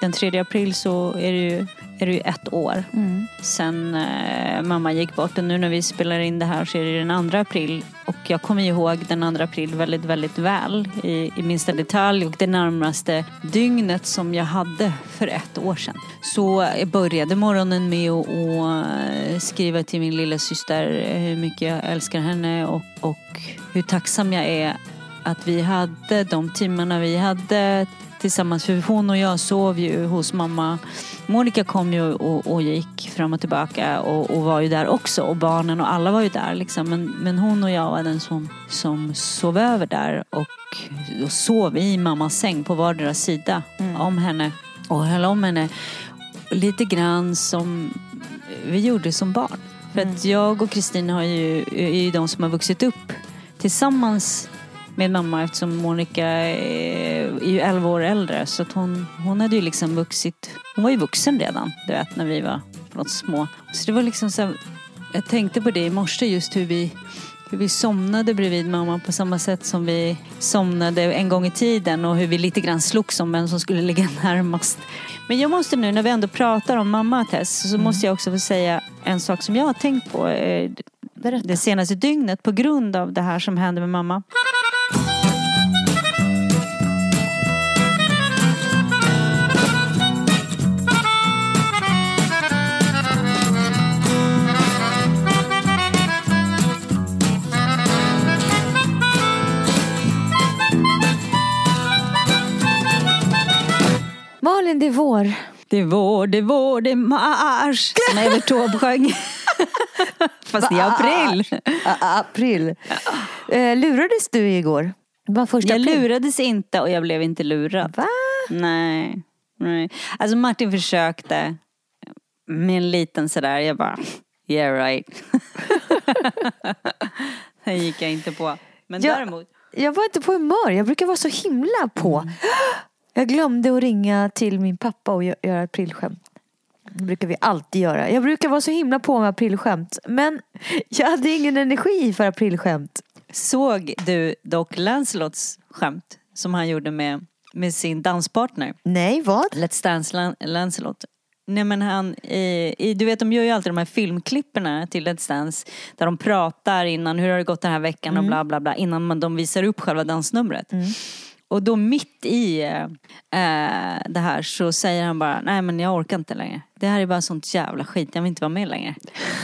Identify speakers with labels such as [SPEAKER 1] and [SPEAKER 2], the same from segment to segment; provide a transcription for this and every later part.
[SPEAKER 1] Den 3 april så är det ju, är det ju ett år sen eh, mamma gick bort. Och nu när vi spelar in det här så är det den 2 april. Och jag kommer ihåg den 2 april väldigt, väldigt väl i, i minsta detalj. Och det närmaste dygnet som jag hade för ett år sedan. Så jag började morgonen med att eh, skriva till min lilla syster hur mycket jag älskar henne och, och hur tacksam jag är att vi hade de timmarna vi hade tillsammans. För hon och jag sov ju hos mamma. Monica kom ju och, och gick fram och tillbaka och, och var ju där också. Och barnen och alla var ju där liksom. Men, men hon och jag var den som, som sov över där. Och, och sov i mammas säng på vardera sida om henne. Och höll om henne lite grann som vi gjorde som barn. För att jag och Kristin har ju, är ju de som har vuxit upp tillsammans med mamma eftersom Monica är ju 11 år äldre. Så att hon, hon hade ju liksom vuxit, hon var ju vuxen redan, du vet, när vi var något små. Så det var liksom så här, jag tänkte på det i morse just hur vi, hur vi somnade bredvid mamma på samma sätt som vi somnade en gång i tiden och hur vi lite grann slogs om vem som skulle ligga närmast. Men jag måste nu när vi ändå pratar om mamma Tess så måste jag också få säga en sak som jag har tänkt på eh, det senaste dygnet på grund av det här som hände med mamma.
[SPEAKER 2] Malin, det är vår.
[SPEAKER 1] Det är vår, det är vår, det är mars. Som Evert Taube sjöng. Fast i april.
[SPEAKER 2] April. Eh, lurades du igår? Det var första
[SPEAKER 1] Jag
[SPEAKER 2] april.
[SPEAKER 1] lurades inte och jag blev inte lurad.
[SPEAKER 2] Va?
[SPEAKER 1] Nej. nej. Alltså Martin försökte med en liten sådär, jag bara yeah right. Det gick jag inte på. Men
[SPEAKER 2] Ja.
[SPEAKER 1] däremot.
[SPEAKER 2] Jag var inte på humör. Jag brukar vara så himla på. Jag glömde att ringa till min pappa och gö- göra aprilskämt. Det brukar vi alltid göra. Jag brukar vara så himla på med aprilskämt. Men jag hade ingen energi för aprilskämt.
[SPEAKER 1] Såg du dock Lancelots skämt som han gjorde med, med sin danspartner?
[SPEAKER 2] Nej, vad?
[SPEAKER 1] Let's Dance Lan- Lancelot. Nej men han, i, i, du vet de gör ju alltid de här filmklipperna till Let's Dance där de pratar innan, hur har det gått den här veckan och bla bla bla innan man, de visar upp själva dansnumret. Och då mitt i eh, det här så säger han bara, nej men jag orkar inte längre. Det här är bara sånt jävla skit, jag vill inte vara med längre.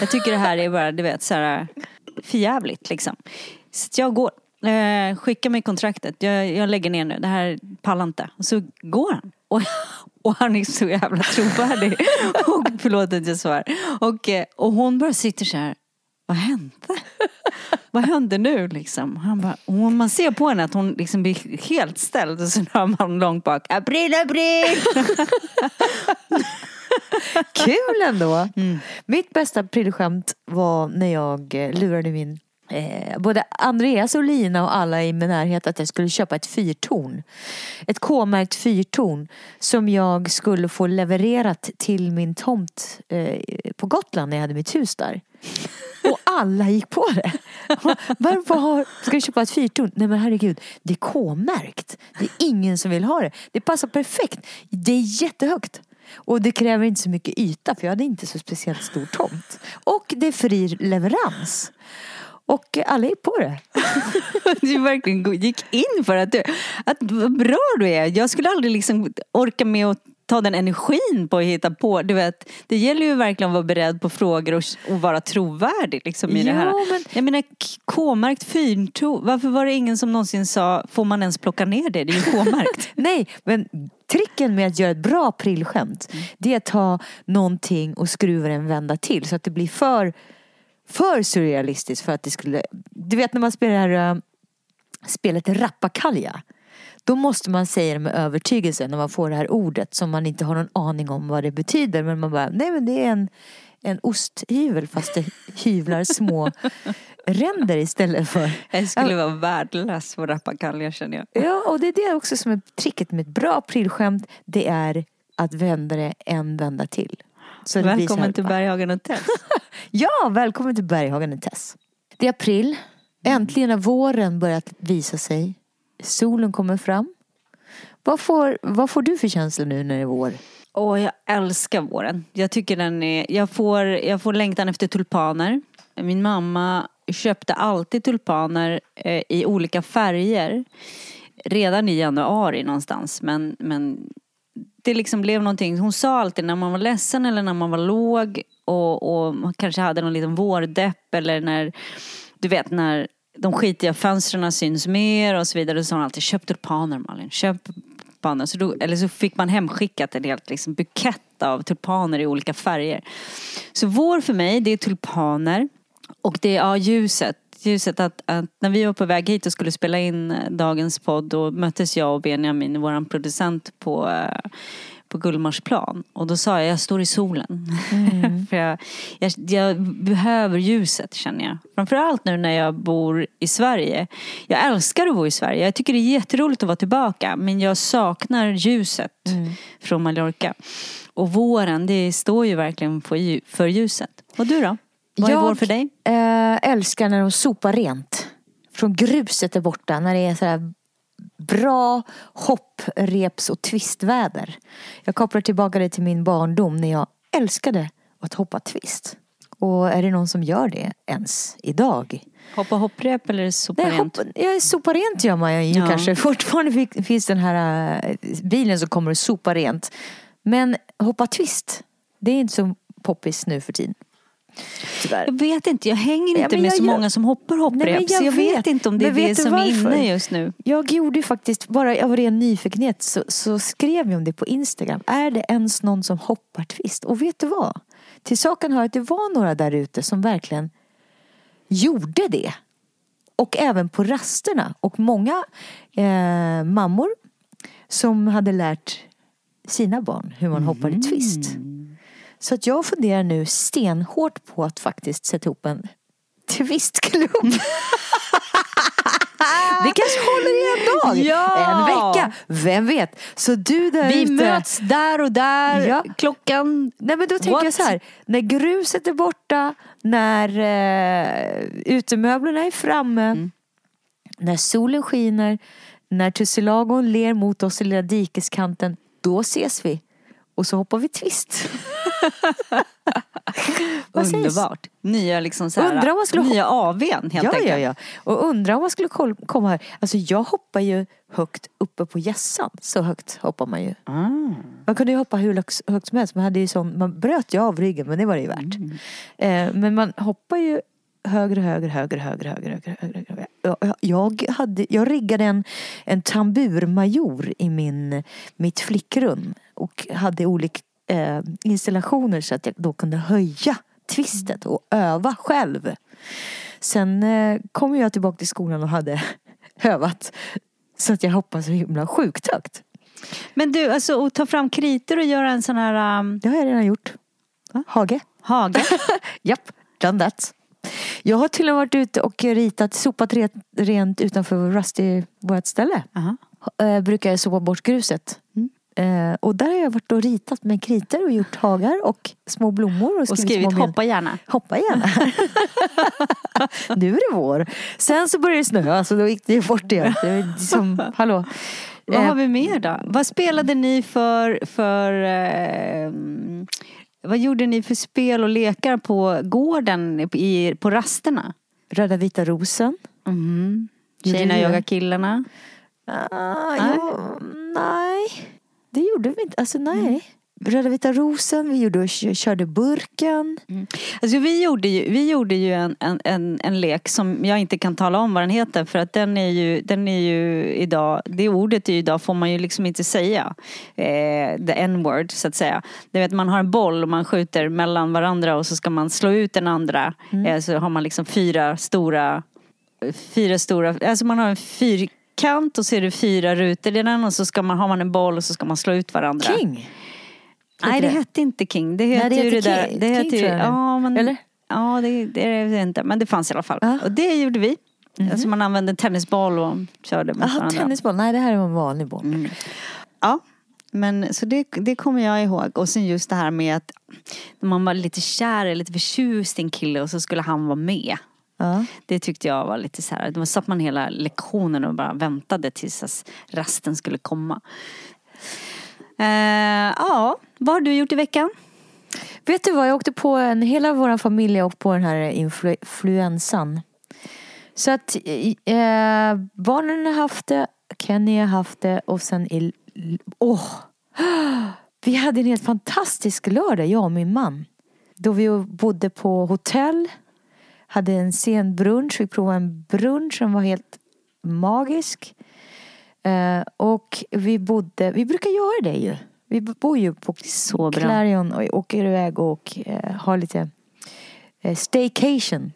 [SPEAKER 1] Jag tycker det här är bara, du vet, så här förjävligt liksom. Så jag går, eh, skicka mig kontraktet, jag, jag lägger ner nu, det här pallar inte. Och så går han. Och, och han är så jävla trovärdig. och förlåt att jag svär. Och, eh, och hon bara sitter så här, vad hände? Vad hände nu liksom? Han bara, och man ser på henne att hon liksom blir helt ställd och så hör man långt bak, april, april!
[SPEAKER 2] Kul ändå. Mitt bästa aprilskämt var när jag eh, lurade min Eh, både Andreas och Lina och alla i min närhet att jag skulle köpa ett fyrtorn. Ett K-märkt fyrtorn som jag skulle få levererat till min tomt eh, på Gotland när jag hade mitt hus där. Och alla gick på det. Varför har, ska du köpa ett fyrtorn? Nej men herregud, det är K-märkt. Det är ingen som vill ha det. Det passar perfekt. Det är jättehögt. Och det kräver inte så mycket yta för jag hade inte så speciellt stor tomt. Och det är fri leverans. Och alla gick på det.
[SPEAKER 1] Du verkligen gick in för att du, att vad bra du är. Jag skulle aldrig liksom orka med att ta den energin på att hitta på. Du vet, det gäller ju verkligen att vara beredd på frågor och, och vara trovärdig liksom i det
[SPEAKER 2] Ja,
[SPEAKER 1] här.
[SPEAKER 2] men-
[SPEAKER 1] Jag menar K-märkt fyrton, varför var det ingen som någonsin sa, får man ens plocka ner det? Det är ju K-märkt.
[SPEAKER 2] Nej, men tricken med att göra ett bra aprilskämt det är att ta någonting och skruva en vända till så att det blir för, för surrealistiskt för att det skulle... Du vet när man spelar det här äh, spelet Rappakalja. Då måste man säga det med övertygelse när man får det här ordet som man inte har någon aning om vad det betyder. Men man bara, nej men det är en, en osthyvel fast det hyvlar små ränder istället för
[SPEAKER 1] Jag skulle vara värdelös på rappakalja känner jag.
[SPEAKER 2] Ja, och det är det också som är tricket med ett bra aprilskämt. Det är att vända det en vända till. Så
[SPEAKER 1] Välkommen till Berghagen Hotel.
[SPEAKER 2] Ja, välkommen till Berghagen i Tess. Det är april. Äntligen har våren börjat visa sig. Solen kommer fram. Vad får, vad får du för känsla nu när det är vår?
[SPEAKER 1] Åh, jag älskar våren. Jag tycker den är, jag får, jag får längtan efter tulpaner. Min mamma köpte alltid tulpaner eh, i olika färger. Redan i januari någonstans. Men, men det liksom blev någonting. Hon sa alltid när man var ledsen eller när man var låg och, och kanske hade någon liten vårdepp eller när, du vet när de skitiga fönstren syns mer och så vidare. Så sa hon alltid köp tulpaner Malin, köp tulpaner. Så då, eller så fick man hemskickat en helt liksom, bukett av tulpaner i olika färger. Så vår för mig det är tulpaner och det är ja, ljuset. Ljuset att, att när vi var på väg hit och skulle spela in eh, dagens podd då möttes jag och Benjamin, våran producent på eh, på Gullmarsplan och då sa jag jag står i solen. För jag, jag, jag behöver ljuset känner jag. Framförallt nu när jag bor i Sverige. Jag älskar att bo i Sverige. Jag tycker det är jätteroligt att vara tillbaka. Men jag saknar ljuset från Mallorca. Och våren det står ju verkligen för, för ljuset. Och du då? Vad är vår för dig?
[SPEAKER 2] eh, älskar när de sopar rent. Från gruset är borta. När det är så här bra hoppreps och twistväder. Jag kopplar tillbaka det till min barndom när jag älskade att hoppa twist. Och är det någon som gör det ens idag?
[SPEAKER 1] Hoppa hopprep eller sopa
[SPEAKER 2] Nej,
[SPEAKER 1] rent?
[SPEAKER 2] hopp, ja, sopa rent gör man ju
[SPEAKER 1] Ja.
[SPEAKER 2] kanske. Fortfarande fi- finns den här äh, bilen som kommer och sopa rent. Men hoppa twist, det är inte så poppis nu för tiden. Tyvärr.
[SPEAKER 1] Jag vet inte, jag hänger
[SPEAKER 2] Ja,
[SPEAKER 1] inte
[SPEAKER 2] men
[SPEAKER 1] med så
[SPEAKER 2] gör-
[SPEAKER 1] många som hoppar hopprep.
[SPEAKER 2] Nej, jag
[SPEAKER 1] så jag vet.
[SPEAKER 2] vet.
[SPEAKER 1] inte om det är det som är
[SPEAKER 2] varför?
[SPEAKER 1] inne just nu.
[SPEAKER 2] Jag gjorde ju faktiskt, bara av ren nyfikenhet så, så skrev jag om det på Instagram. Är det ens någon som hoppar twist? Och vet du vad? Till saken hör att det var några där ute som verkligen gjorde det. Och även på rasterna. Och många eh, mammor som hade lärt sina barn hur man hoppade twist. Så att jag funderar nu stenhårt på att faktiskt sätta ihop en twistklubb. Det kanske håller i en dag,
[SPEAKER 1] Ja!
[SPEAKER 2] en vecka, vem vet? Så du där
[SPEAKER 1] Vi
[SPEAKER 2] ute,
[SPEAKER 1] möts där och där.
[SPEAKER 2] Ja.
[SPEAKER 1] Klockan...
[SPEAKER 2] Nej men då tänker
[SPEAKER 1] What?
[SPEAKER 2] jag så här, när gruset är borta, när eh, utemöblerna är framme,
[SPEAKER 1] Mm.
[SPEAKER 2] när solen skiner, när tussilagon ler mot oss i lilla dikeskanten, då ses vi. Och så hoppar vi twist.
[SPEAKER 1] Underbart. Nya liksom så här,
[SPEAKER 2] Undrar om man skulle
[SPEAKER 1] nya AWn helt
[SPEAKER 2] ja,
[SPEAKER 1] enkelt.
[SPEAKER 2] ja, ja. Och undrar om man skulle komma här. Alltså jag hoppar ju högt uppe på gässan. Så högt hoppar man ju.
[SPEAKER 1] Ah.
[SPEAKER 2] Man kunde ju hoppa hur högt, som helst. Man, hade ju sån, man bröt ju av ryggen men det var det ju värt. Eh, men man hoppar ju högre, högre, högre, högre, högre, högre. högre. Jag, jag, hade, jag riggade en, en tamburmajor i min, mitt flickrum. Och hade olika eh, installationer så att jag då kunde höja twistet och öva själv. Sen eh, kom jag tillbaka till skolan och hade övat. Så att jag hoppade så himla sjukt högt.
[SPEAKER 1] Men du, alltså att ta fram kritor och göra en sån här um,
[SPEAKER 2] Det har jag redan gjort. Hage.
[SPEAKER 1] hage.
[SPEAKER 2] Japp, done that. Jag har till och med varit ute och ritat, sopat rent, utanför Rusty, vårt ställe.
[SPEAKER 1] Aha.
[SPEAKER 2] Eh, brukar jag sopa bort gruset. Eh, och där har jag varit och ritat med kritor och gjort hagar och små blommor. Och,
[SPEAKER 1] Och skrivit
[SPEAKER 2] små
[SPEAKER 1] hoppa gärna.
[SPEAKER 2] Hoppa gärna. nu är det vår. Sen så började det snöa så då gick det bort igen. Det var liksom, hallå.
[SPEAKER 1] Vad
[SPEAKER 2] Eh,
[SPEAKER 1] har vi mer då? Vad spelade ni för, för eh, vad gjorde ni för spel och lekar på gården i, på rasterna?
[SPEAKER 2] Röda vita rosen.
[SPEAKER 1] Mm. Tjejerna jagar killarna.
[SPEAKER 2] Ah,
[SPEAKER 1] Nej.
[SPEAKER 2] jo, nej, det gjorde vi inte. Alltså nej. Röda vita rosen, vi gjorde, körde burken.
[SPEAKER 1] Alltså vi gjorde ju, vi gjorde ju en, en, en, en lek som jag inte kan tala om vad den heter för att den är ju, den är ju idag, det ordet är ju idag får man ju liksom inte säga. Eh, the n-word så att säga. Det vet man har en boll och man skjuter mellan varandra och så ska man slå ut den andra. Eh, så har man liksom fyra stora, fyra stora, alltså man har en fyrkant och så är det fyra rutor i den och så ska man, har man en boll och så ska man slå ut varandra.
[SPEAKER 2] King.
[SPEAKER 1] Nej det
[SPEAKER 2] det?
[SPEAKER 1] hette inte King. Det heter
[SPEAKER 2] det
[SPEAKER 1] ju det där.
[SPEAKER 2] King-
[SPEAKER 1] Det heter ju, ja, men,
[SPEAKER 2] Eller?
[SPEAKER 1] Ja det, det är det inte. Men det fanns i alla fall.
[SPEAKER 2] Ja.
[SPEAKER 1] Och det gjorde vi. Alltså man använde en tennisboll och körde mot varandra.
[SPEAKER 2] tennisboll. Nej, det här var en vanlig boll.
[SPEAKER 1] Ja. Men så det, det kommer jag ihåg. Och sen just det här med att när man var lite kär eller lite förtjust i en kille och så skulle han vara med.
[SPEAKER 2] Ja.
[SPEAKER 1] Det tyckte jag var lite så här, då satt man hela lektionen och bara väntade tills rasten skulle komma. Eh, ja, vad har du gjort i veckan?
[SPEAKER 2] Vet du vad, jag åkte på en, hela vår familj har åkt på den här influ, influensan. Så att eh, barnen har haft det, Kenny har haft det och sen i, åh, vi hade en helt fantastisk lördag, jag och min man. Då vi bodde på hotell, hade en sen brunch, vi provade en brunch som var helt magisk. Eh, och vi bodde, vi brukar göra det ju. Vi bor ju på
[SPEAKER 1] Så bra.
[SPEAKER 2] Clarion och åker iväg och eh, har lite eh, staycation.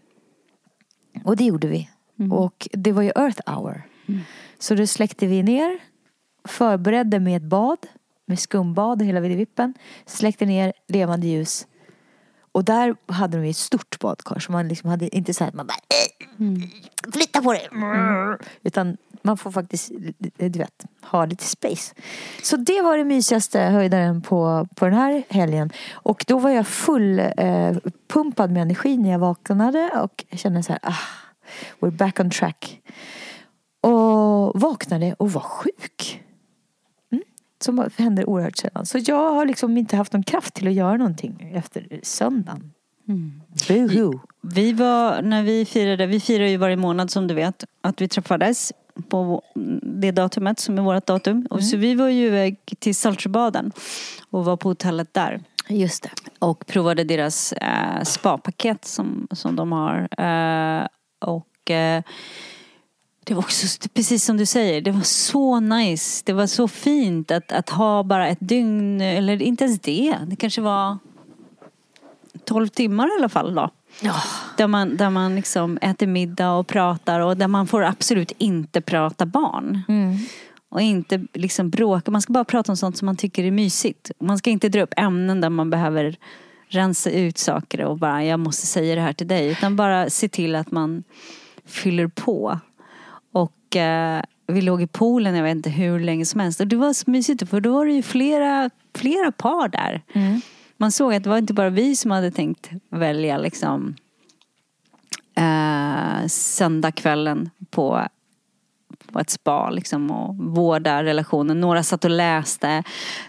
[SPEAKER 2] Och det gjorde vi. Och det var ju Earth hour. Så då släckte vi ner, förberedde med ett bad, med skumbad och hela vippen. Släckte ner levande ljus. Och där hade de ju ett stort badkar så man liksom hade inte så här man bara "Eh, flytta på dig. Utan man får faktiskt, du vet, ha lite space. Så det var det mysigaste höjdaren på, på den här helgen. Och då var jag full eh, pumpad med energi när jag vaknade och kände så här, ah, we're back on track. Och vaknade och var sjuk. Mm. Som händer oerhört sällan. Så jag har liksom inte haft någon kraft till att göra någonting efter söndagen. Boohoo.
[SPEAKER 1] Vi var, när vi firade, vi firar ju varje månad som du vet, att vi träffades på det datumet som är vårt datum. Och så vi var ju iväg till Saltsjöbaden och var på hotellet där.
[SPEAKER 2] Just det.
[SPEAKER 1] Och provade deras eh, spapaket som, som de har. Eh, och eh, det var också precis som du säger, det var så nice. Det var så fint att, att ha bara ett dygn, eller inte ens det. Det kanske var 12 timmar i alla fall då. Där man, där man liksom äter middag och pratar och där man får absolut inte prata barn. Och inte liksom bråka. Man ska bara prata om sånt som man tycker är mysigt. Man ska inte dra upp ämnen där man behöver rensa ut saker och bara jag måste säga det här till dig. Utan bara se till att man fyller på. Och eh, vi låg i poolen jag vet inte hur länge som helst. Och det var så mysigt för då var det ju flera, flera par där. Man såg att det var inte bara vi som hade tänkt välja liksom eh, söndagskvällen på, på ett spa liksom och vårda relationen. Några satt och läste.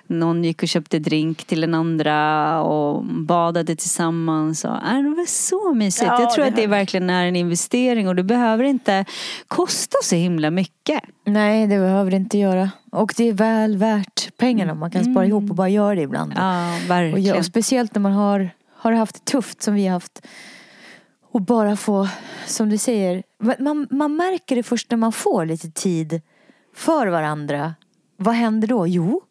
[SPEAKER 1] Någon gick och köpte drink till den andra och badade tillsammans. Och, äh, det var så mysigt.
[SPEAKER 2] Ja,
[SPEAKER 1] Jag tror
[SPEAKER 2] det
[SPEAKER 1] att det
[SPEAKER 2] här-
[SPEAKER 1] verkligen är en investering och det behöver inte kosta så himla mycket.
[SPEAKER 2] Nej, det behöver det inte göra. Och det är väl värt pengarna. Man kan spara ihop och bara göra det ibland.
[SPEAKER 1] Ja,
[SPEAKER 2] och,
[SPEAKER 1] verkligen.
[SPEAKER 2] ja, och speciellt när man har, har haft det tufft som vi har haft. Och bara få, som du säger, man, man märker det först när man får lite tid för varandra. Vad händer då? Jo,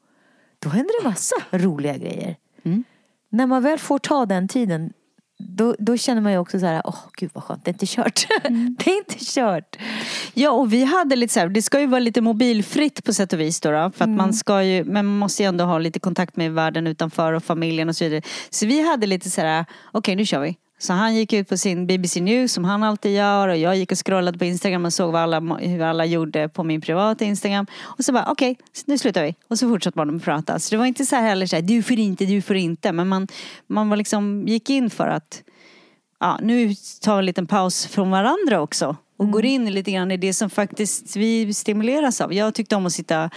[SPEAKER 2] då händer det massa roliga grejer.
[SPEAKER 1] Mm.
[SPEAKER 2] När man väl får ta den tiden då, då känner man ju också så här, åh gud vad skönt, det är inte kört.
[SPEAKER 1] Mm.
[SPEAKER 2] det är inte kört.
[SPEAKER 1] Ja och vi hade lite så här, det ska ju vara lite mobilfritt på sätt och vis då, då för att man ska ju, men man måste ju ändå ha lite kontakt med världen utanför och familjen och så vidare. Så vi hade lite så här, okej nu kör vi. Så han gick ut på sin BBC News som han alltid gör och jag gick och scrollade på Instagram och såg vad alla, hur alla gjorde på min privata Instagram. Och så bara okej, nu slutar vi. Och så fortsatte man att prata. Så det var inte så här heller så här, du får inte, du får inte. Men man, man var liksom, gick in för att ja, nu tar vi en liten paus från varandra också. Och går in lite grann i det som faktiskt vi stimuleras av. Jag tyckte om att sitta,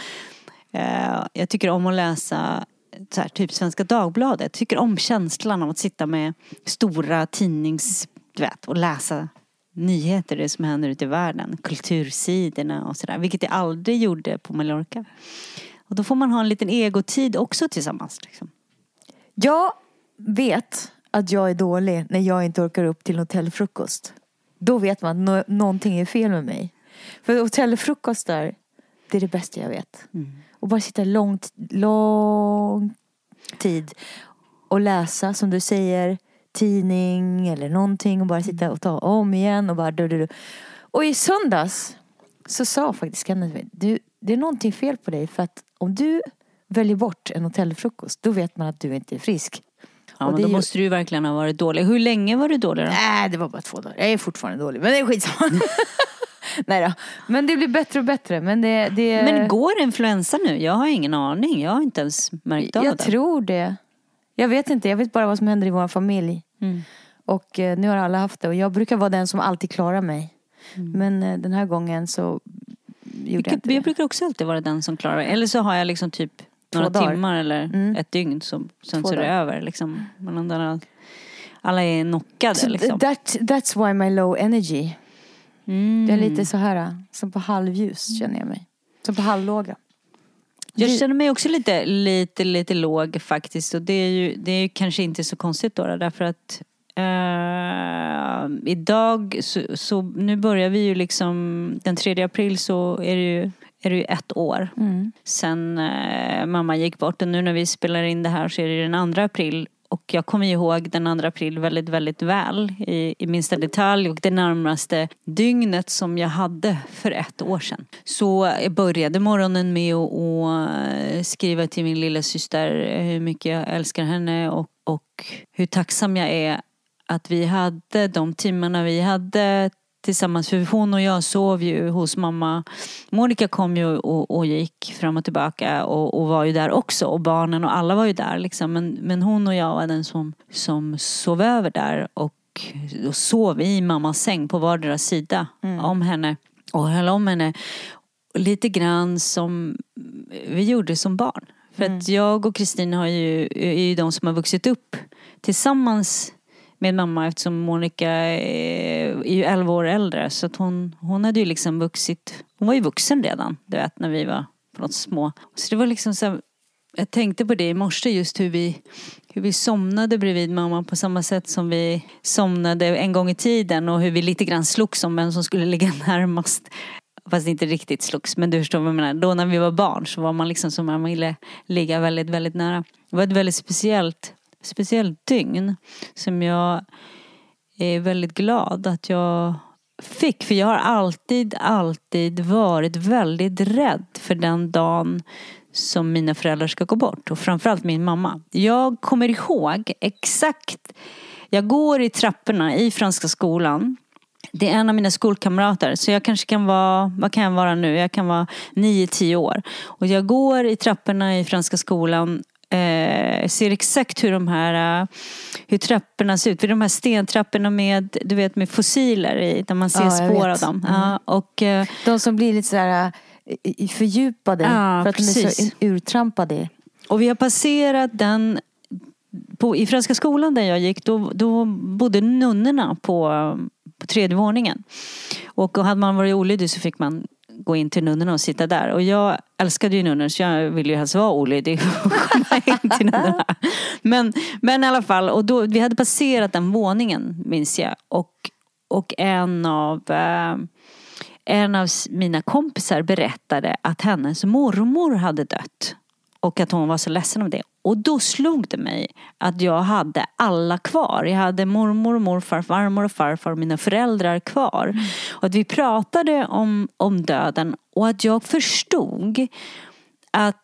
[SPEAKER 1] eh, jag tycker om att läsa här, typ Svenska Dagbladet. Tycker om känslan av att sitta med stora tidnings, du vet, och läsa nyheter, det som händer ute i världen. Kultursidorna och sådär. Vilket jag aldrig gjorde på Mallorca. Och då får man ha en liten egotid också tillsammans. Liksom.
[SPEAKER 2] Jag vet att jag är dålig när jag inte orkar upp till hotellfrukost. Då vet man att no någonting är fel med mig. För hotellfrukostar, det är det bästa jag vet.
[SPEAKER 1] Mm.
[SPEAKER 2] Och bara sitta långt, lång tid och läsa, som du säger, tidning eller någonting och bara sitta och ta om igen och bara du, du, du. Och i söndags så sa faktiskt Kenneth du, det är någonting fel på dig för att om du väljer bort en hotellfrukost då vet man att du inte är frisk.
[SPEAKER 1] Ja,
[SPEAKER 2] Och
[SPEAKER 1] men då
[SPEAKER 2] ju-
[SPEAKER 1] måste du verkligen ha varit dålig. Hur länge var du dålig då?
[SPEAKER 2] Nej, det var bara två dagar. Jag är fortfarande dålig, men det är skitsamma. Nej då. Men det blir bättre och bättre. Men det... det
[SPEAKER 1] Men går influensa nu? Jag har ingen aning. Jag har inte ens märkt av
[SPEAKER 2] Jag
[SPEAKER 1] det.
[SPEAKER 2] tror det. Jag vet inte, jag vet bara vad som händer i vår familj.
[SPEAKER 1] Mm.
[SPEAKER 2] Och eh, nu har alla haft det och jag brukar vara den som alltid klarar mig.
[SPEAKER 1] Mm.
[SPEAKER 2] Men eh, den här gången så gjorde jag
[SPEAKER 1] Jag,
[SPEAKER 2] inte
[SPEAKER 1] jag
[SPEAKER 2] det.
[SPEAKER 1] brukar också alltid vara den som klarar det. Eller så har jag liksom typ
[SPEAKER 2] Två
[SPEAKER 1] några
[SPEAKER 2] dagar.
[SPEAKER 1] timmar eller
[SPEAKER 2] Mm.
[SPEAKER 1] ett dygn som, sen
[SPEAKER 2] Två
[SPEAKER 1] så är det
[SPEAKER 2] dagar.
[SPEAKER 1] över. Liksom. Men alla är knockade
[SPEAKER 2] Så
[SPEAKER 1] liksom.
[SPEAKER 2] that, that's why my low energy.
[SPEAKER 1] Mm.
[SPEAKER 2] Jag är lite så här som på halvljus känner jag mig. Som på halvlåga.
[SPEAKER 1] Jag känner mig också lite, lite, lite låg faktiskt. Och det är ju, det är ju kanske inte så konstigt då. Därför att eh, idag, så, så nu börjar vi ju liksom, den 3 april så är det ju, är det ju ett år sen eh, mamma gick bort. Och nu när vi spelar in det här så är det den 2 april. Och jag kommer ihåg den 2 april väldigt, väldigt väl i, i minsta detalj och det närmaste dygnet som jag hade för ett år sedan. Så jag började morgonen med att eh, skriva till min lilla syster hur mycket jag älskar henne och, och hur tacksam jag är att vi hade de timmarna vi hade tillsammans. För hon och jag sov ju hos mamma. Monica kom ju och, och gick fram och tillbaka och, och var ju där också. Och barnen och alla var ju där liksom. Men, men hon och jag var den som, som sov över där. Och, och sov i mammas säng på vardera sida om henne. Och höll om henne. Lite grann som vi gjorde som barn. För att jag och Kristin har ju, är ju de som har vuxit upp tillsammans med mamma eftersom Monica är ju 11 år äldre. Så att hon, hon hade ju liksom vuxit, hon var ju vuxen redan, du vet, när vi var på något små. Så det var liksom så här, jag tänkte på det i morse just hur vi, hur vi somnade bredvid mamma på samma sätt som vi somnade en gång i tiden och hur vi lite grann slogs om vem som skulle ligga närmast. Fast inte riktigt slogs, men du förstår vad jag menar. Då när vi var barn så var man liksom som man ville ligga väldigt, väldigt nära. Det var ett väldigt speciellt, speciellt dygn som jag är väldigt glad att jag fick. För jag har alltid, alltid varit väldigt rädd för den dagen som mina föräldrar ska gå bort. Och framförallt min mamma. Jag kommer ihåg exakt. Jag går i trapporna i Franska skolan. Det är en av mina skolkamrater. Så jag kanske kan vara, vad kan jag vara nu? Jag kan vara 9-10 år. Och jag går i trapporna i Franska skolan eh, ser exakt hur de här, eh, hur trapporna ser ut. För de här stentrapporna med, du vet, med fossiler i, där man ser
[SPEAKER 2] Ja,
[SPEAKER 1] spår av
[SPEAKER 2] vet.
[SPEAKER 1] dem.
[SPEAKER 2] Mm.
[SPEAKER 1] Ja, och, eh,
[SPEAKER 2] De som blir lite sådär i- fördjupade.
[SPEAKER 1] Ja,
[SPEAKER 2] för att de är
[SPEAKER 1] precis.
[SPEAKER 2] så urtrampade.
[SPEAKER 1] och vi har passerat den på, I Franska skolan där jag gick, då, då bodde nunnorna på, på tredje våningen. Och hade man varit olydig så fick man gå in till nunnorna och sitta där. Och jag älskade ju nunnor så jag ville ju helst vara olydig och komma in till nunnorna. Men, men i alla fall, och då, vi hade passerat den våningen minns jag. Och, och en av eh, en av mina kompisar berättade att hennes mormor hade dött. Och att hon var så ledsen om det. Och då slog det mig att jag hade alla kvar. Jag hade mormor, morfar, farmor och farfar och mina föräldrar kvar. Och att vi pratade om, om döden och att jag förstod att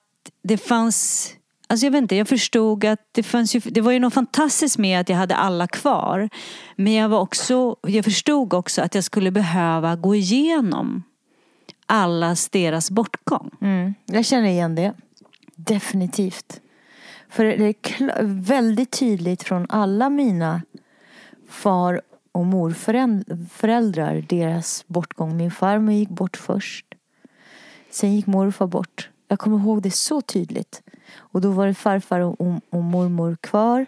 [SPEAKER 1] det fanns Alltså jag vet inte, jag förstod att det fanns ju, det var ju något fantastiskt med att jag hade alla kvar. Men jag var också, jag förstod också att jag skulle behöva gå igenom allas deras bortgång.
[SPEAKER 2] Mm. Jag känner igen det. Definitivt. För det är väldigt tydligt från alla mina far och morföräldrar, deras bortgång. Min farmor gick bort först. Sen gick morfar bort. Jag kommer ihåg det så tydligt. Och då var det farfar och, och, och mormor kvar.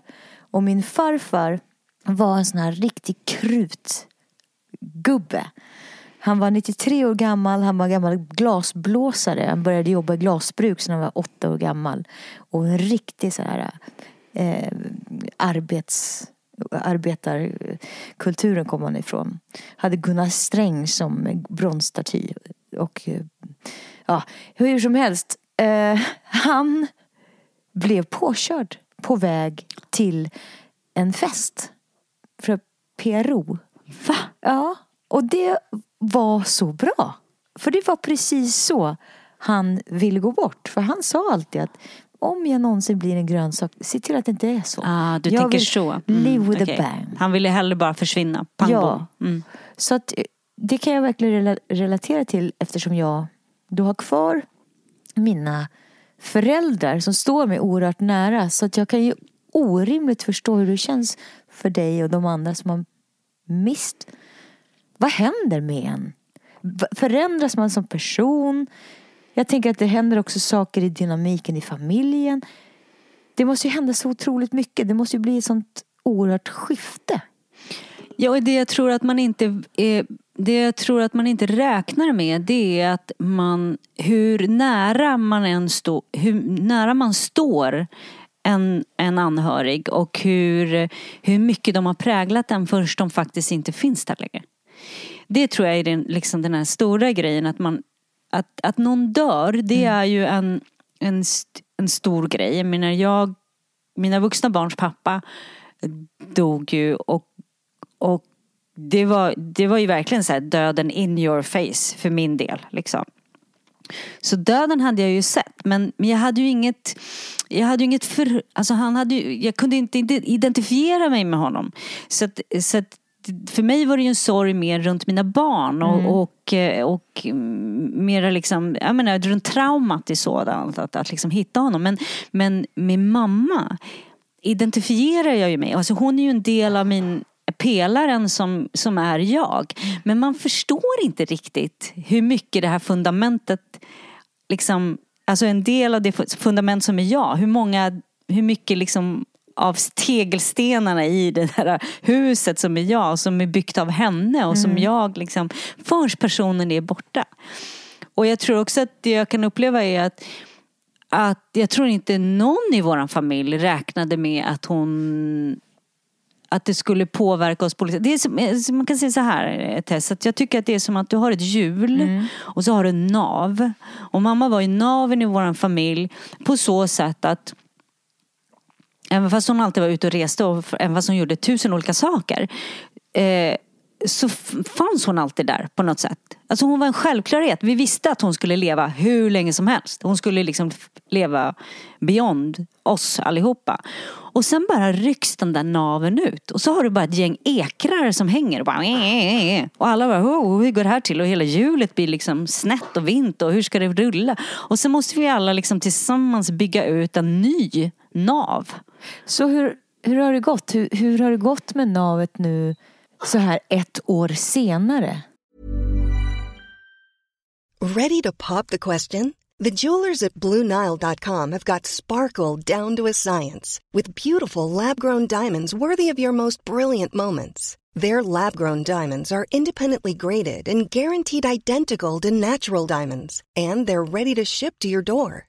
[SPEAKER 2] Och min farfar var en sån här riktig krutgubbe. Han var 93 år gammal, han var gammal glasblåsare. Han började jobba i glasbruk när han var åtta år gammal. Och en riktig så här eh, arbets arbetarkulturen kom han ifrån. Hade Gunnar Sträng som bronsstaty. Och eh, ja, hur som helst. Eh, han blev påkörd på väg till en fest. För PRO.
[SPEAKER 1] Va?
[SPEAKER 2] Ja, och det var så bra. För det var precis så han ville gå bort. För han sa alltid att om jag någonsin blir en grönsak, se till att det inte är så.
[SPEAKER 1] Ah, du
[SPEAKER 2] jag
[SPEAKER 1] tänker så. Mm,
[SPEAKER 2] live with
[SPEAKER 1] okej.
[SPEAKER 2] a bang.
[SPEAKER 1] Han ville hellre bara försvinna. Pang
[SPEAKER 2] Ja.
[SPEAKER 1] mm.
[SPEAKER 2] Så att eh, det kan jag verkligen rela- relatera till eftersom jag då har kvar mina föräldrar som står mig oerhört nära. Så att jag kan ju orimligt förstå hur det känns för dig och de andra som har mist. Vad händer med en? Förändras man som person? Jag tänker att det händer också saker i dynamiken i familjen. Det måste ju hända så otroligt mycket. Det måste ju bli ett sånt oerhört skifte.
[SPEAKER 1] Ja, och det jag tror att man inte är, det jag tror att man inte räknar med det är att man, hur nära man än står, hur nära man står en, en anhörig och hur, hur mycket de har präglat den först de faktiskt inte finns där längre. Det tror jag är den, liksom den här stora grejen att man, att, att någon dör, det är ju en, en, en stor grej. Jag menar, jag, mina vuxna barns pappa dog ju och och det var, det var ju verkligen så här döden in your face för min del. Liksom. Så döden hade jag ju sett men, men jag hade ju inget jag hade ju inget för, alltså han hade ju, jag kunde inte identifiera mig med honom. Så att, så att för mig var det ju en sorg mer runt mina barn och, och, eh, och mm, mera liksom, jag menar runt traumat i sådant, att, att liksom hitta honom. Men, men min mamma identifierar jag ju med. Alltså hon är ju en del av min pelaren som, som är jag. Men man förstår inte riktigt hur mycket det här fundamentet liksom, alltså en del av det fundament som är jag, hur många, hur mycket liksom av tegelstenarna i det här huset som är jag, som är byggt av henne och som jag liksom, förrän personen är borta. Och jag tror också att det jag kan uppleva är att att jag tror inte någon i vår familj räknade med att hon att det skulle påverka oss på det är som, eh, Man kan säga så här Tess, att jag tycker att det är som att du har ett hjul och så har du en nav. Och mamma var ju naven i vår familj på så sätt att Även fast hon alltid var ute och reste och även fast hon gjorde tusen olika saker eh, så fanns hon alltid där på något sätt. Alltså hon var en självklarhet. Vi visste att hon skulle leva hur länge som helst. Hon skulle liksom leva beyond oss allihopa. Och sen bara rycks den där naven ut. Och så har du bara ett gäng ekrar som hänger och bara äh, äh, äh, Och alla bara, oh, hur går det här till? Och hela hjulet blir liksom snett och vint och hur ska det rulla? Och så måste vi alla liksom tillsammans bygga ut en ny nav.
[SPEAKER 2] Så hur, hur har det gått? Hur, hur har det gått med navet nu så här ett år senare?
[SPEAKER 3] Ready to pop the question? The jewelers at BlueNile.com have got sparkle down to a science with beautiful lab grown diamonds worthy of your most brilliant moments. Their lab grown diamonds are independently graded and guaranteed identical to natural diamonds, and they're ready to ship to your door.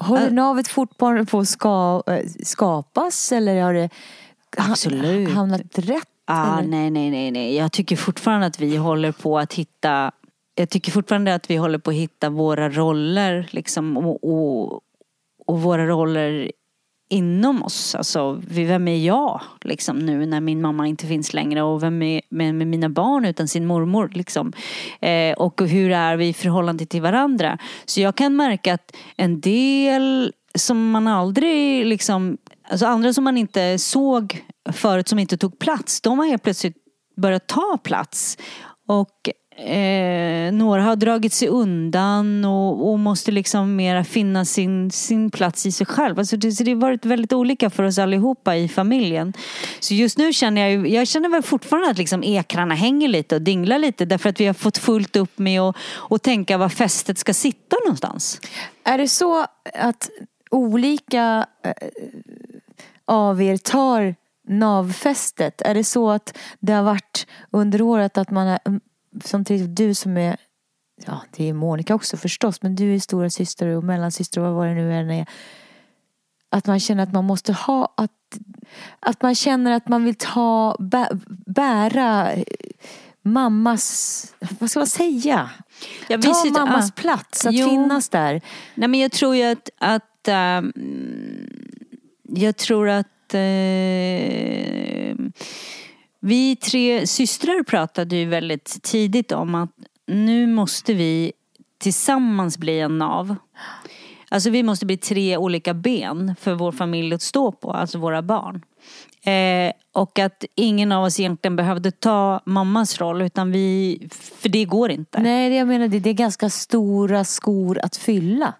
[SPEAKER 2] Håller navet fortfarande på att ska, eh, skapas eller har det
[SPEAKER 1] Absolut.
[SPEAKER 2] hamnat rätt?
[SPEAKER 1] Ah,
[SPEAKER 2] eller?
[SPEAKER 1] nej, nej, nej, nej. Jag tycker fortfarande att vi håller på att hitta jag tycker fortfarande att vi håller på att hitta våra roller liksom, och, och, och våra roller inom oss. Alltså, vem är jag liksom, nu när min mamma inte finns längre och vem är med, med mina barn utan sin mormor liksom. Eh, och hur är vi i förhållande till varandra. Så jag kan märka att en del som man aldrig liksom, alltså andra som man inte såg förut som inte tog plats, de har helt plötsligt börjat ta plats. Och eh, några har dragit sig undan och, och måste liksom mera finna sin, sin plats i sig själv. Alltså det, så det har varit väldigt olika för oss allihopa i familjen. Så just nu känner jag ju, jag känner väl fortfarande att liksom ekrarna hänger lite och dinglar lite därför att vi har fått fullt upp med att och tänka var fästet ska sitta någonstans.
[SPEAKER 2] Är det så att olika eh, av er tar navfästet? Är det så att det har varit under året att man har, som till du som är, ja det är Monica också förstås, men du är stora syster och mellansyster och vad var det nu än är. Att man känner att man måste ha, att, att man känner att man vill ta, bä, bära mammas, vad ska man säga?
[SPEAKER 1] Ja,
[SPEAKER 2] Ta
[SPEAKER 1] sitter-
[SPEAKER 2] mammas
[SPEAKER 1] ah.
[SPEAKER 2] plats, att
[SPEAKER 1] Jo.
[SPEAKER 2] finnas där.
[SPEAKER 1] Nej men jag tror ju att, att ehm, jag tror att eh, vi tre systrar pratade ju väldigt tidigt om att nu måste vi tillsammans bli en nav. Alltså vi måste bli tre olika ben för vår familj att stå på, alltså våra barn. Eh, och att ingen av oss egentligen behövde ta mammas roll utan vi, för det går inte.
[SPEAKER 2] Nej, det jag menar det, det är ganska stora skor att fylla.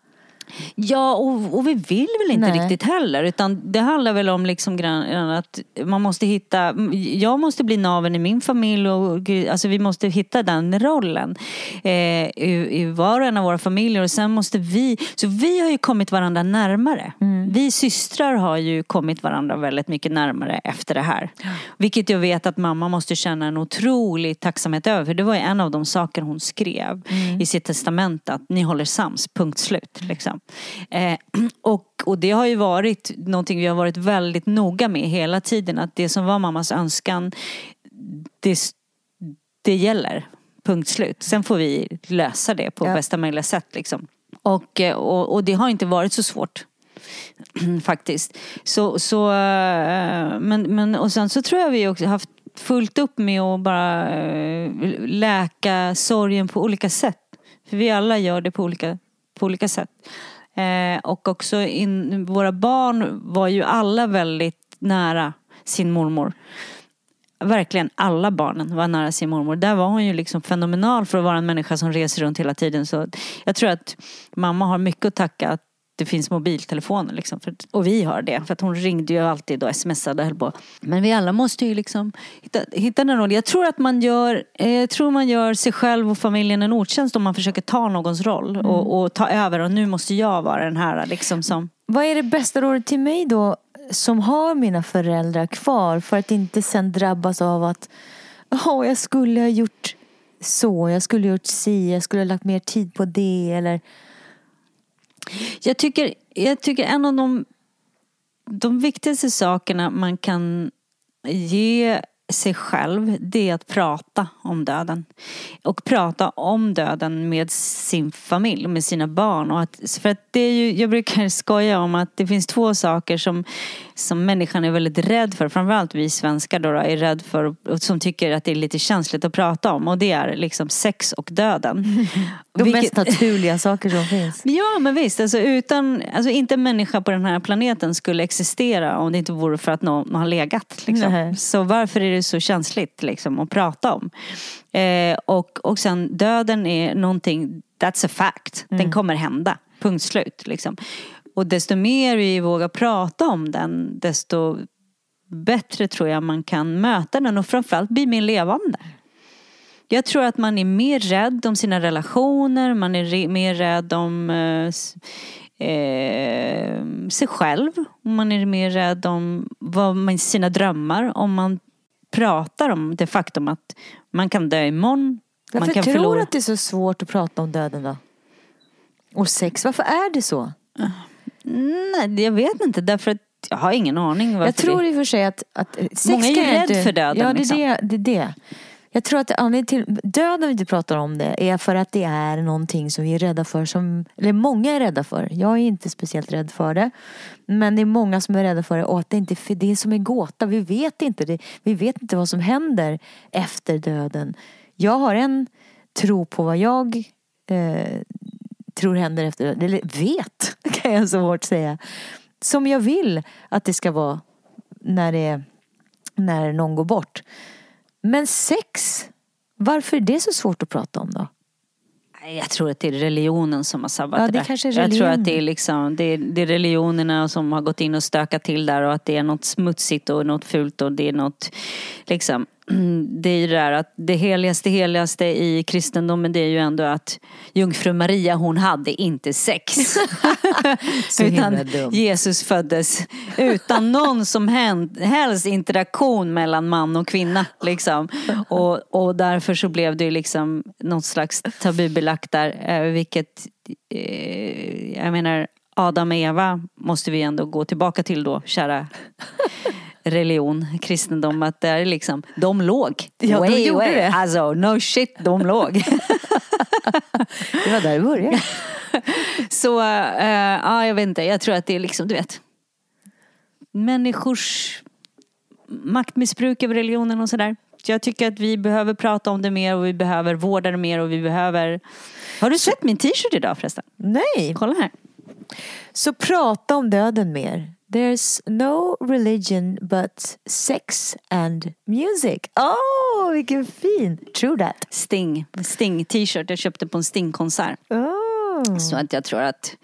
[SPEAKER 1] Ja, och, och vi vill väl inte
[SPEAKER 2] Nej.
[SPEAKER 1] riktigt heller. Utan det handlar väl om liksom grann, att man måste hitta, jag måste bli naven i min familj och alltså vi måste hitta den rollen. Eh, i, I var och en av våra familjer och sen måste vi, så vi har ju kommit varandra närmare. Vi systrar har ju kommit varandra väldigt mycket närmare efter det här. Vilket jag vet att mamma måste känna en otrolig tacksamhet över. För det var ju en av de saker hon skrev i sitt testamente. Att ni håller sams, punkt slut. Liksom. Eh, och, och det har ju varit någonting vi har varit väldigt noga med hela tiden. Att det som var mammas önskan, det, det gäller. Punkt slut. Sen får vi lösa det på
[SPEAKER 2] Ja.
[SPEAKER 1] bästa möjliga sätt. Liksom. Och, eh, och, och det har inte varit så svårt. Faktiskt. Så, så, eh, men, men, och sen så tror jag vi också haft fullt upp med att bara eh, läka sorgen på olika sätt. För vi alla gör det på olika, på olika sätt. Eh, och också in, våra barn var ju alla väldigt nära sin mormor. Verkligen alla barnen var nära sin mormor. Där var hon ju liksom fenomenal för att vara en människa som reser runt hela tiden. Så jag tror att mamma har mycket att tacka att det finns mobiltelefoner liksom. För, och vi har det. För att hon ringde ju alltid och smsade höll på. Men vi alla måste ju liksom hitta, hitta den rollen. Jag tror att man gör, eh, jag tror man gör sig själv och familjen en otjänst om man försöker ta någons roll och, och ta över. Och nu måste jag vara den här liksom som
[SPEAKER 2] Vad är det bästa rådet till mig då som har mina föräldrar kvar för att inte sen drabbas av att Åh, jag skulle ha gjort så, jag skulle ha gjort si, jag skulle ha lagt mer tid på det eller
[SPEAKER 1] jag tycker, jag tycker en av de, de viktigaste sakerna man kan ge sig själv det är att prata om döden. Och prata om döden med sin familj, med sina barn. Och att, för att det är ju, jag brukar skoja om att det finns två saker som, som människan är väldigt rädd för. Framförallt vi svenskar då, då är rädd för och som tycker att det är lite känsligt att prata om. Och det är liksom sex och döden.
[SPEAKER 2] de
[SPEAKER 1] Vilket-
[SPEAKER 2] mest naturliga saker som finns.
[SPEAKER 1] Ja men visst, alltså utan, alltså inte en människa på den här planeten skulle existera om det inte vore för att någon har legat. Liksom. Så varför är det så känsligt liksom, att prata om? Eh, och, och sen döden är någonting, that's a fact, den kommer hända, punkt slut. Liksom. Och desto mer vi vågar prata om den, desto bättre tror jag man kan möta den och framförallt bli mer levande. Jag tror att man är mer rädd om sina relationer, man är mer rädd om eh, eh, sig själv. Man är mer rädd om vad man, sina drömmar. Om man pratar om det faktum att man kan dö imorgon.
[SPEAKER 2] Varför
[SPEAKER 1] man kan
[SPEAKER 2] tror du att det är så svårt att prata om döden då? Och sex, varför är det så?
[SPEAKER 1] Nej, jag vet inte därför att jag har ingen aning
[SPEAKER 2] Jag tror
[SPEAKER 1] det...
[SPEAKER 2] i och för sig att, att sex
[SPEAKER 1] Många är ju
[SPEAKER 2] kan jag
[SPEAKER 1] rädd
[SPEAKER 2] inte,
[SPEAKER 1] för döden,
[SPEAKER 2] Ja, det är,
[SPEAKER 1] liksom.
[SPEAKER 2] det, det är det. Jag tror att anledningen till döden vi inte pratar om det är för att det är någonting som vi är rädda för. Som, eller många är rädda för. Jag är inte speciellt rädd för det. Men det är många som är rädda för det och att det inte för det är som en gåta. Vi vet inte det. Vi vet inte vad som händer efter döden. Jag har en tro på vad jag eh, tror händer efter. Eller vet, kan jag så hårt säga. Som jag vill att det ska vara när, det, när någon går bort. Men sex, varför är det så svårt att prata om då?
[SPEAKER 1] Jag tror att det är religionen som har sabbat
[SPEAKER 2] Ja,
[SPEAKER 1] det
[SPEAKER 2] det kanske är
[SPEAKER 1] Jag tror att det är, liksom, det, är, det är religionerna som har gått in och stökat till där och att det är något smutsigt och något fult och det är något liksom det är ju det där att det heligaste heligaste i kristendomen det är ju ändå att jungfru Maria hon hade inte sex. Utan. Jesus föddes utan någon som helst interaktion mellan man och kvinna. Liksom. Och, och därför så blev det ju liksom något slags tabubelagt där. eh, Vilket, eh, jag menar, Adam och Eva måste vi ändå gå tillbaka till då, kära religion, kristendom, att det är liksom, de låg.
[SPEAKER 2] Ja, de gjorde det.
[SPEAKER 1] Alltså, no shit, de låg.
[SPEAKER 2] Det var där det började.
[SPEAKER 1] Så, eh, ja jag vet inte, jag tror att det är liksom, du vet. Människors maktmissbruk över religionen och sådär. Så jag tycker att vi behöver prata om det mer och vi behöver vårda det mer och vi behöver... Har du sett min t-shirt idag förresten?
[SPEAKER 2] Nej,
[SPEAKER 1] Kolla här.
[SPEAKER 2] så prata om döden mer. There's no religion but sex and music. Åh, oh, vilken fin! True that.
[SPEAKER 1] Sting, Sting t-shirt. Jag köpte på en Sting-konsert.
[SPEAKER 2] Oh.
[SPEAKER 1] Så att jag tror att...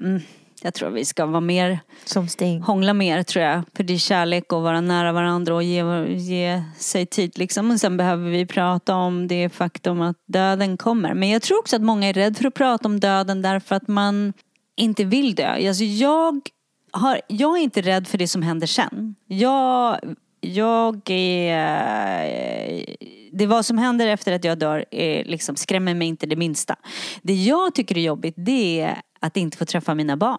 [SPEAKER 1] Mm, jag tror vi ska vara mer
[SPEAKER 2] Som Sting.
[SPEAKER 1] hångla mer tror jag. För det är kärlek och vara nära varandra och ge, ge sig tid liksom. Och sen behöver vi prata om det faktum att döden kommer. Men jag tror också att många är rädda för att prata om döden därför att man inte vill dö. Alltså jag, har, jag är inte rädd för det som händer sen. Jag, jag är... Det vad som händer efter att jag dör är, liksom, skrämmer mig inte det minsta. Det jag tycker är jobbigt det är att inte få träffa mina barn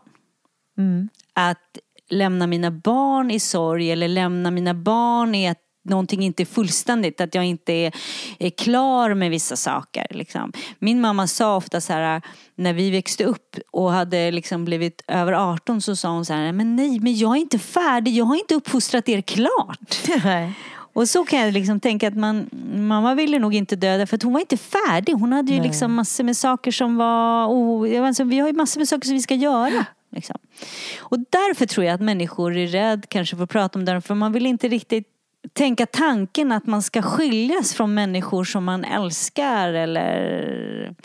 [SPEAKER 1] att lämna mina barn i sorg eller lämna mina barn i att någonting inte är fullständigt, att jag inte är, är klar med vissa saker. Liksom. Min mamma sa ofta så här, när vi växte upp och hade liksom blivit över 18 så sa hon så här, men nej, men jag är inte färdig, jag har inte uppfostrat er klart. Och så kan jag liksom tänka att man, mamma ville nog inte dö för att hon var inte färdig. Hon hade ju liksom massor med saker som var, oh, alltså, vi har ju massor med saker som vi ska göra. Liksom. Och därför tror jag att människor är rädd kanske för att prata om det. För man vill inte riktigt tänka tanken att man ska skiljas från människor som man älskar eller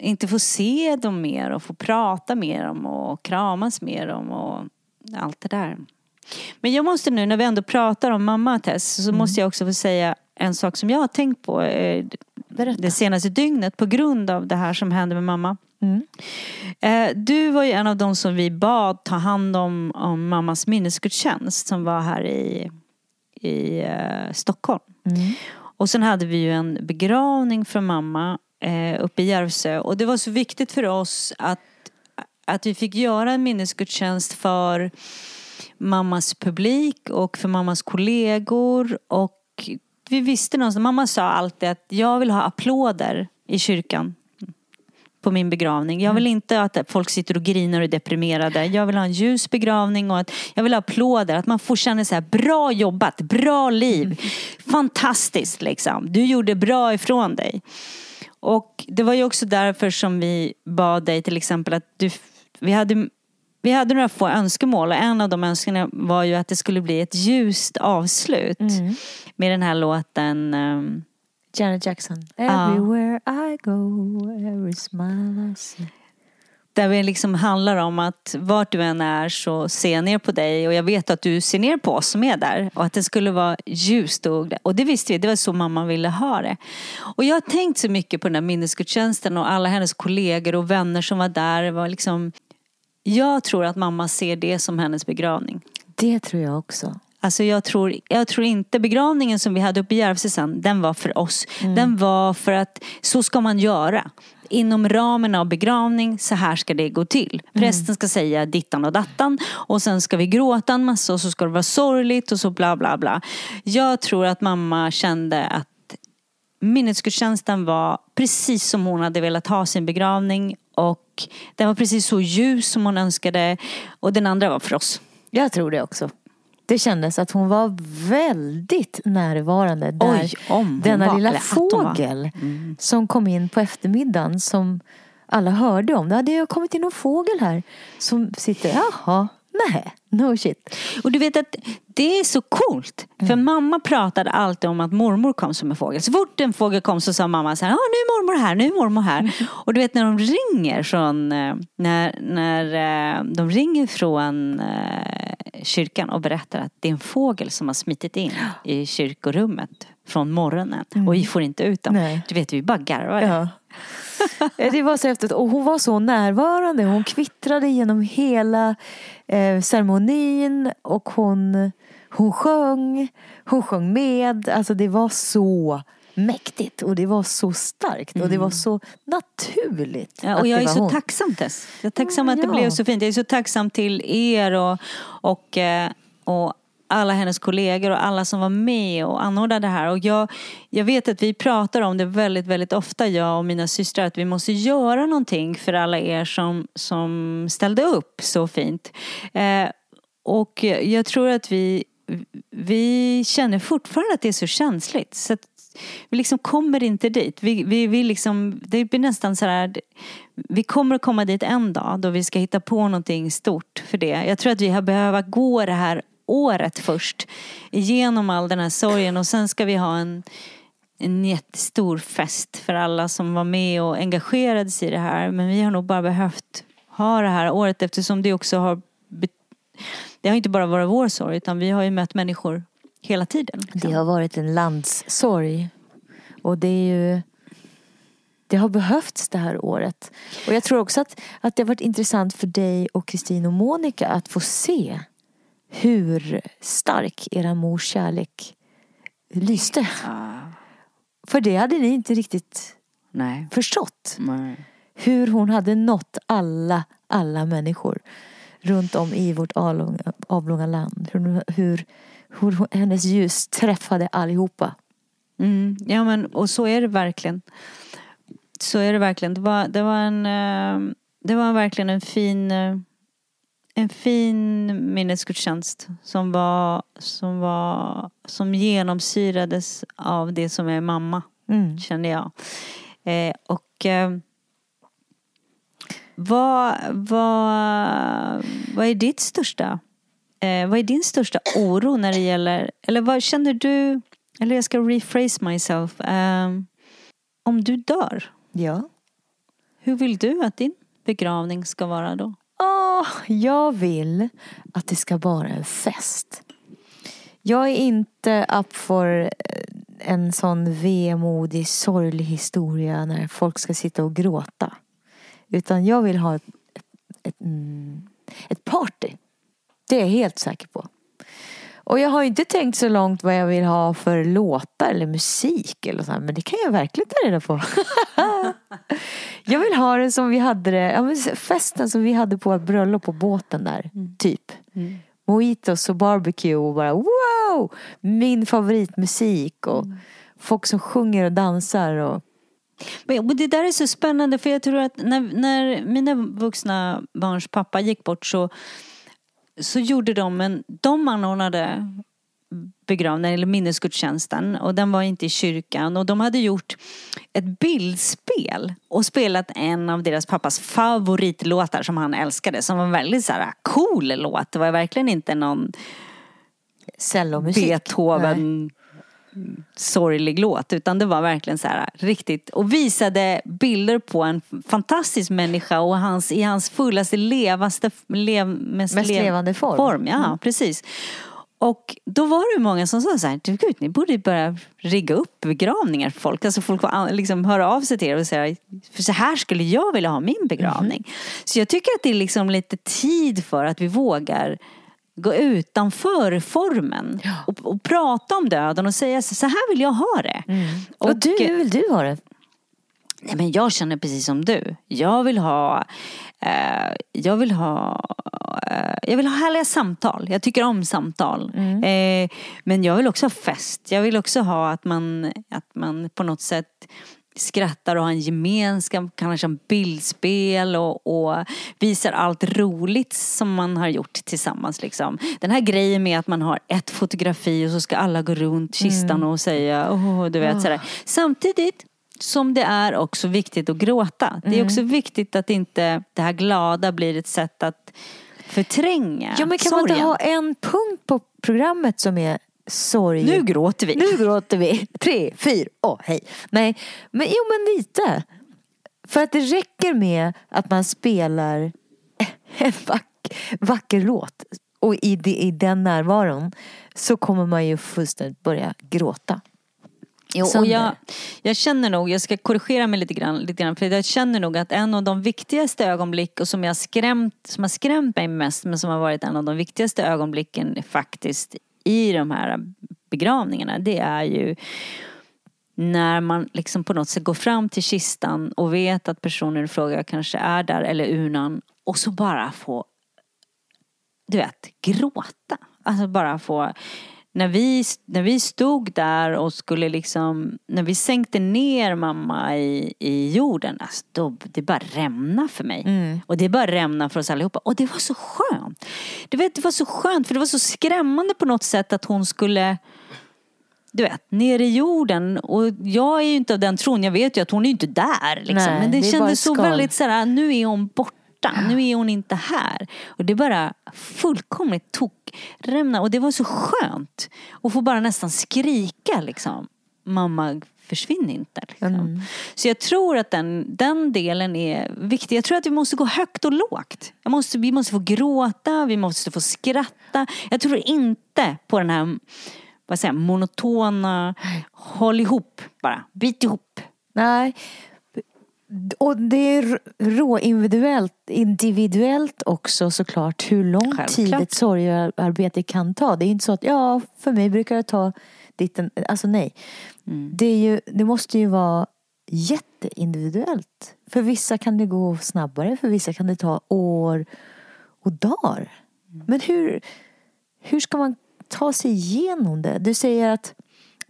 [SPEAKER 1] inte få se dem mer och få prata med dem och kramas med dem och allt det där. Men jag måste nu när vi ändå pratar om mamma Tess så måste jag också få säga en sak som jag har tänkt på eh, det senaste dygnet på grund av det här som hände med mamma. Eh, Du var ju en av de som vi bad ta hand om, om mammas minnesgudstjänst som var här i, i eh, Stockholm. Och sen hade vi ju en begravning för mamma eh, uppe i Järvsö. Och det var så viktigt för oss att, att vi fick göra en minnesgudstjänst för mammas publik och för mammas kollegor. Och vi visste någonstans, mamma sa alltid att jag vill ha applåder i kyrkan på min begravning. Jag vill inte att folk sitter och grinar och är deprimerade. Jag vill ha en ljus begravning och att jag vill ha applåder. Att man får känna så här, bra jobbat, bra liv. Fantastiskt liksom. Du gjorde bra ifrån dig. Och det var ju också därför som vi bad dig till exempel att du, vi hade vi hade några få önskemål och en av de önskningarna var ju att det skulle bli ett ljust avslut med den här låten ehm,
[SPEAKER 2] Janet Jackson. Everywhere I go, every smile I see.
[SPEAKER 1] Där det liksom handlar om att vart du än är så ser jag ner på dig och jag vet att du ser ner på oss som är där. Och att det skulle vara ljust och, och det visste vi, det var så mamma ville ha det. Och jag har tänkt så mycket på den här minnesgudstjänsten och alla hennes kollegor och vänner som var där. Var liksom, jag tror att mamma ser det som hennes begravning.
[SPEAKER 2] Det tror jag också.
[SPEAKER 1] Alltså jag tror, jag tror inte begravningen som vi hade uppe i Järvsö den var för oss. Den var för att så ska man göra. Inom ramen av begravning, så här ska det gå till. Prästen ska säga dittan och dattan och sen ska vi gråta en massa och så ska det vara sorgligt och så bla bla bla. Jag tror att mamma kände att minnesgudstjänsten var precis som hon hade velat ha sin begravning och den var precis så ljus som hon önskade och den andra var för oss.
[SPEAKER 2] Jag tror det också. Det kändes att hon var väldigt närvarande där.
[SPEAKER 1] Oj, om
[SPEAKER 2] denna
[SPEAKER 1] var,
[SPEAKER 2] lilla fågel som kom in på eftermiddagen som alla hörde om. Det hade kommit in någon fågel här som sitter, jaha, nej, no shit.
[SPEAKER 1] Och du vet att det är så coolt. För mamma pratade alltid om att mormor kom som en fågel. Så fort en fågel kom så sa mamma så här, ja nu är mormor här, nu är mormor här. Och du vet när de ringer från, eh, när, när eh, de ringer från eh, kyrkan och berättar att det är en fågel som har smitit in i kyrkorummet från morgonen. Och vi får inte ut dem.
[SPEAKER 2] Nej.
[SPEAKER 1] Du vet, vi bara garvade.
[SPEAKER 2] Ja. Eh, Det var så häftigt och hon var så närvarande. Hon kvittrade genom hela eh, ceremonin och hon, hon sjöng. Hon sjöng med. Alltså det var så mäktigt och det var så starkt och det var så naturligt.
[SPEAKER 1] Ja, och jag är så
[SPEAKER 2] hon.
[SPEAKER 1] tacksam Tess. Jag är tacksam
[SPEAKER 2] Mm,
[SPEAKER 1] att det
[SPEAKER 2] ja.
[SPEAKER 1] blev så fint. Jag är så tacksam till er och, och, eh, och alla hennes kollegor och alla som var med och anordnade det här. Och jag, jag vet att vi pratar om det väldigt, väldigt ofta, jag och mina systrar, att vi måste göra någonting för alla er som, som ställde upp så fint. Eh, och jag tror att vi, vi känner fortfarande att det är så känsligt. Så att vi liksom kommer inte dit. Vi, vi, vi liksom, det blir nästan så här, vi kommer att komma dit en dag då vi ska hitta på någonting stort för det. Jag tror att vi har behövt gå det här året först. Igenom all den här sorgen och sen ska vi ha en, en jättestor fest för alla som var med och engagerade sig i det här. Men vi har nog bara behövt ha det här året eftersom det också har det har inte bara varit vår sorg utan vi har ju mött människor hela tiden. liksom.
[SPEAKER 2] Det har varit en landssorg. Och det är ju det har behövts det här året. Och jag tror också att, att det har varit intressant för dig och Kristin och Monica att få se hur stark era mors kärlek lyste. För det hade ni inte riktigt
[SPEAKER 1] Nej.
[SPEAKER 2] förstått.
[SPEAKER 1] Nej.
[SPEAKER 2] Hur hon hade nått alla, alla människor runt om i vårt avlånga, avlånga land. Hur, hur, hur hennes ljus träffade allihopa.
[SPEAKER 1] Mm, ja men och så är det verkligen. Så är det verkligen. Det var, det var en eh, Det var verkligen en fin eh, En fin minnesgudstjänst som var Som var Som genomsyrades av det som är mamma
[SPEAKER 2] Mm.
[SPEAKER 1] Kände jag eh, Och eh, vad, vad, vad är ditt största eh, Vad är din största oro när det gäller Eller vad känner du Eller jag ska rephrase myself ehm, Om du dör
[SPEAKER 2] Ja.
[SPEAKER 1] Hur vill du att din begravning ska vara då?
[SPEAKER 2] Jag vill att det ska vara en fest. Jag är inte up för eh, en sån vemodig, sorglig historia när folk ska sitta och gråta. Utan jag vill ha ett, ett, mm, ett party. Det är jag helt säker på. Och jag har inte tänkt så långt vad jag vill ha för låtar eller musik eller så här, men det kan jag verkligen ta reda på. jag vill ha det som vi hade det, ja, festen som vi hade på vårt bröllop på båten där, typ. Mojitos och barbecue och bara wow! Min favoritmusik och folk som sjunger och dansar och
[SPEAKER 1] Men det där är så spännande för jag tror att när, när mina vuxna barns pappa gick bort så, så gjorde de en, de anordnade begravningen eller minnesgudstjänsten och den var inte i kyrkan och de hade gjort ett bildspel och spelat en av deras pappas favoritlåtar som han älskade som var en väldigt så här cool låt. Det var verkligen inte någon
[SPEAKER 2] cellomusik. Nej.
[SPEAKER 1] Sorglig låt utan det var verkligen så här riktigt och visade bilder på en fantastisk människa och hans, i hans fullaste, levaste, lev, mest,
[SPEAKER 2] Mest
[SPEAKER 1] lev-
[SPEAKER 2] levande form.
[SPEAKER 1] form. Ja,
[SPEAKER 2] Mm.
[SPEAKER 1] precis. Och då var det många som sa så här, "Du, gud, ni borde börja rigga upp begravningar för folk. Alltså folk får liksom höra av sig till er och säga, för så här skulle jag vilja ha min begravning. Så jag tycker att det är liksom lite tid för att vi vågar gå utanför formen och, och prata om döden och säga så här vill jag ha det.
[SPEAKER 2] Och,
[SPEAKER 1] Och,
[SPEAKER 2] du, hur vill du ha det?
[SPEAKER 1] Nej men jag känner precis som du. Jag vill ha eh, Jag vill ha eh, Jag vill ha härliga samtal. Jag tycker om samtal. Eh, men jag vill också ha fest. Jag vill också ha att man, att man på något sätt skrattar och har en gemenskap, kanske en bildspel och, och visar allt roligt som man har gjort tillsammans. Liksom. Den här grejen med att man har ett fotografi och så ska alla gå runt kistan och säga oh, du vet sådär. Samtidigt som det är också viktigt att gråta. Det är också viktigt att inte det här glada blir ett sätt att förtränga
[SPEAKER 2] Ja men kan man inte
[SPEAKER 1] sorgen.
[SPEAKER 2] ha en punkt på programmet som är sorg?
[SPEAKER 1] Nu gråter vi.
[SPEAKER 2] Nu gråter vi. Tre, fyra, åh hej. Nej, men jo men lite. För att det räcker med att man spelar en vack, vacker låt och i, det, i den närvaron så kommer man ju fullständigt börja gråta.
[SPEAKER 1] Jo, och jag, jag känner nog, jag ska korrigera mig lite grann, lite grann för jag känner nog att en av de viktigaste ögonblick och som, jag skrämt, som har skrämt mig mest men som har varit en av de viktigaste ögonblicken faktiskt i de här begravningarna det är ju när man liksom på något sätt går fram till kistan och vet att personen i fråga kanske är där eller urnan och så bara få du vet, gråta. Alltså bara få när vi, när vi stod där och skulle liksom, när vi sänkte ner mamma i, i jorden, alltså då, det bara rämna för mig. Och det bara rämna för oss allihopa. Och det var så skönt. Du vet, det var så skönt för det var så skrämmande på något sätt att hon skulle du vet, ner i jorden. Och jag är ju inte av den tron, jag vet ju att hon är ju inte där. Liksom.
[SPEAKER 2] Nej,
[SPEAKER 1] Men det,
[SPEAKER 2] det
[SPEAKER 1] kändes så väldigt såhär, nu är hon borta. Nu är hon inte här. Och det är bara fullkomligt tokrämna. Och det var så skönt. att få bara nästan skrika liksom. Mamma försvinn inte. Liksom. Så jag tror att den, den delen är viktig. Jag tror att vi måste gå högt och lågt. Jag måste, vi måste få gråta, vi måste få skratta. Jag tror inte på den här vad säger, monotona, håll ihop bara, bit ihop.
[SPEAKER 2] Nej. Och det är rå individuellt, individuellt också såklart hur lång
[SPEAKER 1] Självklart.
[SPEAKER 2] tid ett sorgearbete kan ta. Det är inte så att ja, för mig brukar det ta ditten, alltså nej. Det, är ju, det måste ju vara jätteindividuellt. För vissa kan det gå snabbare, för vissa kan det ta år och dagar. Men hur, hur ska man ta sig igenom det? Du säger att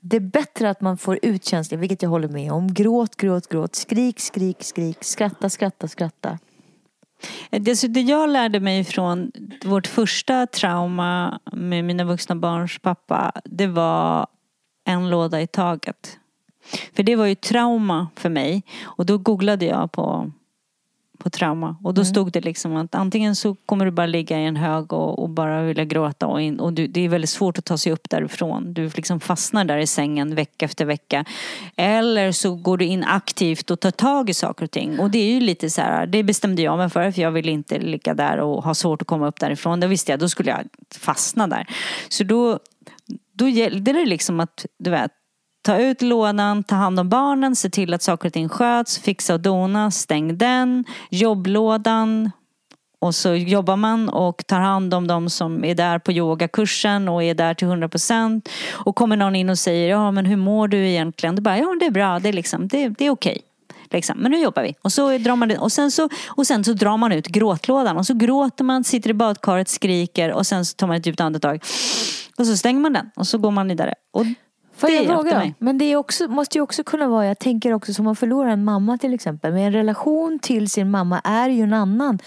[SPEAKER 2] det är bättre att man får ut känslor, vilket jag håller med om. Gråt, gråt, gråt. Skrik, skrik, skrik. Skratta, skratta, skratta.
[SPEAKER 1] Eh, det, det jag lärde mig från vårt första trauma med mina vuxna barns pappa, det var en låda i taget. För det var ju trauma för mig. Och då googlade jag på, på trauma. Och då stod det liksom att antingen så kommer du bara ligga i en hög och, och bara vilja gråta. Och, in, och du, det är väldigt svårt att ta sig upp därifrån. Du liksom fastnar där i sängen vecka efter vecka. Eller så går du in aktivt och tar tag i saker och ting. Och det är ju lite så här, det bestämde jag mig för. För jag ville inte ligga där och ha svårt att komma upp därifrån. Det visste jag, då skulle jag fastna där. Så då, då gällde det liksom att, du vet, Ta ut lådan, ta hand om barnen, se till att saker och ting sköts, fixa och dona, stäng den, jobblådan. Och så jobbar man och tar hand om de som är där på yogakursen och är där till 100%. Och kommer någon in och säger, ja men hur mår du egentligen? Du bara, ja det är bra, det är, liksom, det, det är okej. Liksom. Men nu jobbar vi. Och, så drar man, och, sen så, och sen så drar man ut gråtlådan. Och så gråter man, sitter i badkaret, skriker och sen så tar man ett djupt andetag. Och så stänger man den och så går man vidare. Och
[SPEAKER 2] Får
[SPEAKER 1] det
[SPEAKER 2] jag
[SPEAKER 1] hjälpte mig.
[SPEAKER 2] Men det också, måste ju också kunna vara, jag tänker också som man förlorar en mamma till exempel. Men en relation till sin mamma är ju en annan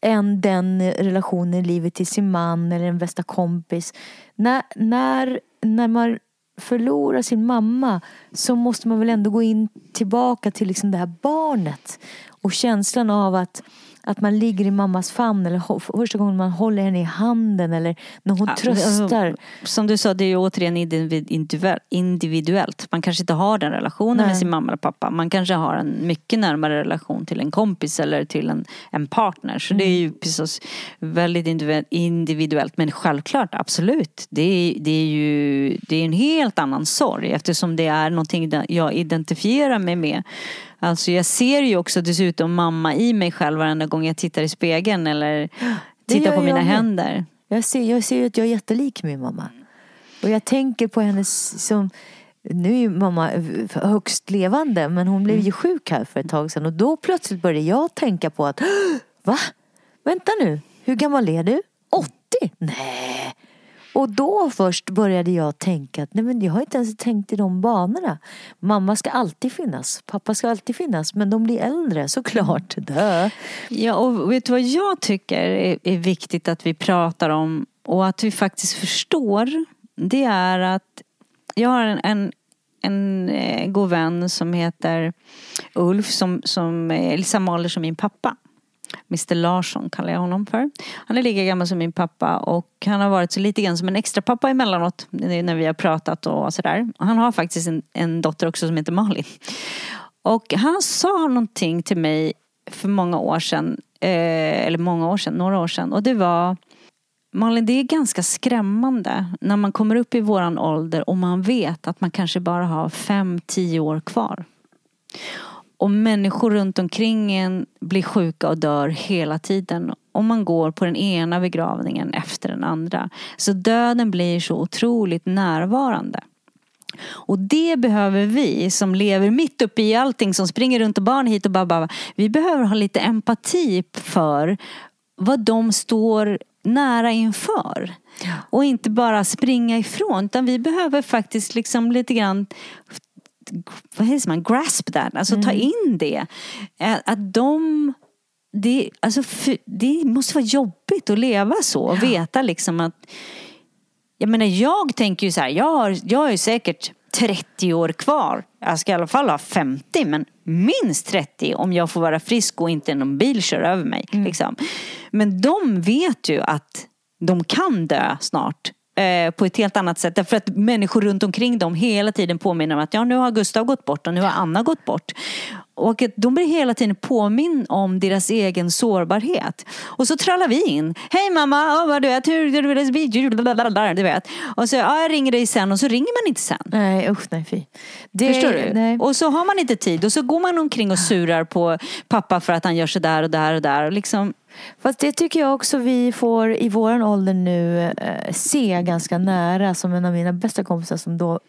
[SPEAKER 2] än den relationen i livet till sin man eller en bästa kompis. När, när, när man förlorar sin mamma så måste man väl ändå gå in tillbaka till liksom det här barnet. Och känslan av att Att man ligger i mammas famn eller första gången man håller henne i handen eller när hon
[SPEAKER 1] Ja,
[SPEAKER 2] tröstar.
[SPEAKER 1] alltså, Som du sa, det är ju återigen individ- individuell- individuellt. Man kanske inte har den relationen
[SPEAKER 2] Nej.
[SPEAKER 1] med sin mamma eller pappa. Man kanske har en mycket närmare relation till en kompis eller till en, en partner. Så det är ju precis väldigt individu- individuellt. Men självklart, absolut. Det är, det är ju det är en helt annan sorg eftersom det är någonting jag identifierar mig med. Alltså jag ser ju också dessutom mamma i mig själv varenda gång jag tittar i spegeln eller tittar på mina
[SPEAKER 2] jag
[SPEAKER 1] händer.
[SPEAKER 2] Jag ser, jag ser ju att jag är jättelik min mamma. Och jag tänker på henne som nu är ju mamma högst levande men hon blev ju sjuk här för ett tag sedan och då plötsligt började jag tänka på att Va? Vänta nu, hur gammal är du? 80? Nej. Och då först började jag tänka att nej men jag har inte ens tänkt i de banorna. Mamma ska alltid finnas, pappa ska alltid finnas men de blir äldre såklart. Dö.
[SPEAKER 1] Ja, och vet du vad jag tycker är, är viktigt att vi pratar om och att vi faktiskt förstår. Det är att jag har en, en, en eh, god vän som heter Ulf som, som eh, är samma ålder som min pappa. Mr Larsson kallar jag honom för. Han är lika gammal som min pappa och han har varit så lite grann som en extra pappa emellanåt när vi har pratat och sådär. Han har faktiskt en, en dotter också som heter Malin. Och han sa någonting till mig för många år sedan, eh, eller många år sedan, några år sedan. Och det var Malin, det är ganska skrämmande när man kommer upp i våran ålder och man vet att man kanske bara har fem, tio år kvar. Och människor runt omkring en blir sjuka och dör hela tiden. Och man går på den ena begravningen efter den andra. Så döden blir så otroligt närvarande. Och det behöver vi som lever mitt uppe i allting som springer runt och barn hit och bara Vi behöver ha lite empati för vad de står nära inför. Och inte bara springa ifrån utan vi behöver faktiskt liksom lite grann vad heter man, grasp that, alltså ta in det. Att, de det, alltså, för, det måste vara jobbigt att leva så och veta liksom att jag menar jag tänker ju så här, jag har, jag har ju säkert 30 år kvar. Jag ska i alla fall ha 50 men minst 30 om jag får vara frisk och inte någon bil kör över mig. Liksom. Men de vet ju att de kan dö snart. Eh, på ett helt annat sätt. Därför att människor runt omkring dem hela tiden påminner om att ja, nu har Gustav gått bort och nu har Anna gått bort. Och att de blir hela tiden påminn om deras egen sårbarhet. Och så trallar vi in. Hej mamma, oh, vad du vet, hur du vet. Och så, ja, jag ringer dig sen och så ringer man inte sen.
[SPEAKER 2] Nej usch nej fy. Det,
[SPEAKER 1] Förstår du?
[SPEAKER 2] Nej.
[SPEAKER 1] Och så har man inte tid och så går man omkring och surar på pappa för att han gör så där och där och där. Och liksom,
[SPEAKER 2] Fast det tycker jag också vi får i våran ålder nu eh, se ganska nära. Som en av mina bästa kompisar som då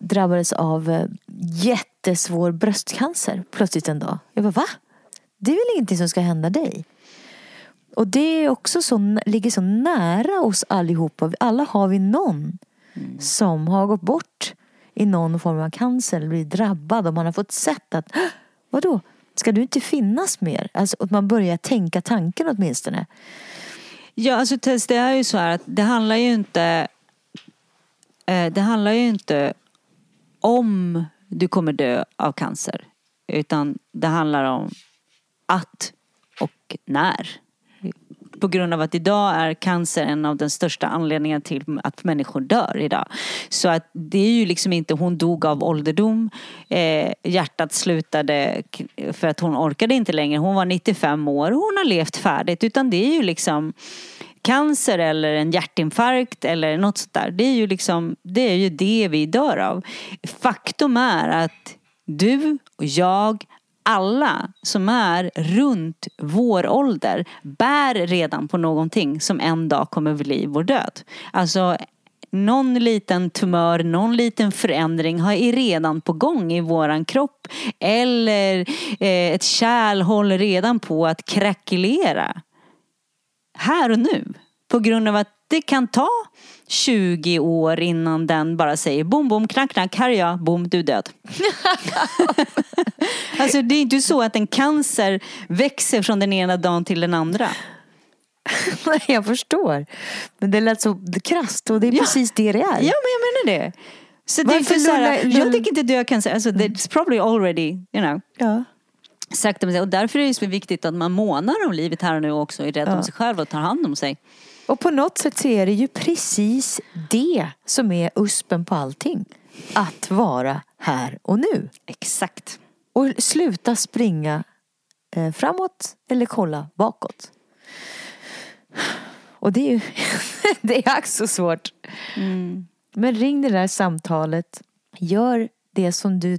[SPEAKER 2] drabbades av eh, jättesvår bröstcancer plötsligt en dag. Jag bara va? Det är väl ingenting som ska hända dig? Och det är också så, ligger så nära oss allihopa. Alla har vi någon som har gått bort i någon form av cancer eller blivit drabbad och man har fått sett att "Hå! vadå, ska du inte finnas mer? Alltså att man börjar tänka tanken åtminstone.
[SPEAKER 1] Ja, alltså Tess, det är ju så här att det handlar ju inte eh, Det handlar ju inte om du kommer dö av cancer. Utan det handlar om att och när. På grund av att idag är cancer en av de största anledningarna till att människor dör idag. Så att det är ju liksom inte hon dog av ålderdom. Eh, hjärtat slutade för att hon orkade inte längre. Hon var 95 år och hon har levt färdigt. Utan det är ju liksom cancer eller en hjärtinfarkt eller något sånt där. Det är ju liksom, det är ju det vi dör av. Faktum är att du och jag alla som är runt vår ålder bär redan på någonting som en dag kommer bli vår död. Alltså någon liten tumör, någon liten förändring har- är redan på gång i våran kropp. Eller eh, ett kärl håller redan på att krackelera. Här och nu. På grund av att det kan ta 20 år innan den bara säger bom, bom, knack, knack, här är jag, bom, du är död. alltså det är inte så att en cancer växer från den ena dagen till den andra.
[SPEAKER 2] Nej, jag förstår. Men det lät så krasst och det är
[SPEAKER 1] Ja.
[SPEAKER 2] precis det det är.
[SPEAKER 1] Ja, men jag menar det. Så det är inte så här, jag tycker inte död cancer, alltså it's probably already, you know.
[SPEAKER 2] Ja.
[SPEAKER 1] Sakta men. Och därför är det så viktigt att man månar om livet här och nu också är rädd
[SPEAKER 2] Ja.
[SPEAKER 1] om sig själv och tar hand om sig.
[SPEAKER 2] Och på något sätt så är det ju precis det som är uspen på allting. Att vara här och nu.
[SPEAKER 1] Exakt.
[SPEAKER 2] Och sluta springa eh, framåt eller kolla bakåt. Och det är ju det är också svårt. Men ring det där samtalet. Gör det som du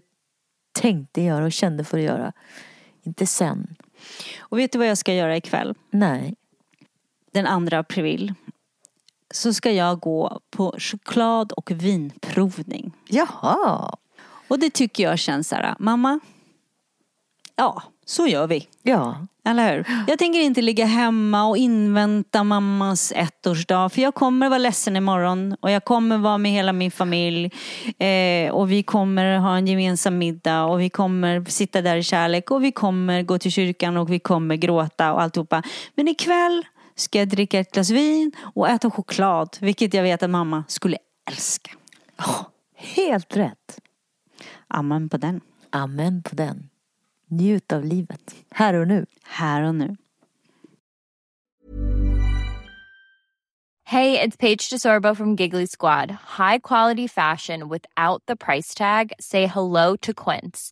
[SPEAKER 2] tänkte göra och kände för att göra. Inte sen.
[SPEAKER 1] Och vet du vad jag ska göra ikväll?
[SPEAKER 2] Nej.
[SPEAKER 1] Den 2 april. Så ska jag gå på choklad och vinprovning.
[SPEAKER 2] Jaha.
[SPEAKER 1] Och det tycker jag känns så här, mamma. Ja, så gör vi.
[SPEAKER 2] Ja.
[SPEAKER 1] Eller hur? Jag tänker inte ligga hemma och invänta mammas ettårsdag. För jag kommer vara ledsen imorgon. Och jag kommer vara med hela min familj. Eh, och vi kommer ha en gemensam middag. Och vi kommer sitta där i kärlek. Och vi kommer gå till kyrkan. Och vi kommer gråta och alltihopa. Men ikväll ska jag dricka ett glas vin och äta choklad. Vilket jag vet att mamma skulle älska.
[SPEAKER 2] Helt rätt.
[SPEAKER 1] Amen på den.
[SPEAKER 2] Amen på den. Njut av livet. Här och nu.
[SPEAKER 1] Här och nu.
[SPEAKER 4] Hey, it's Paige DeSorbo from Giggly Squad. High quality fashion without the price tag. Say hello to Quince.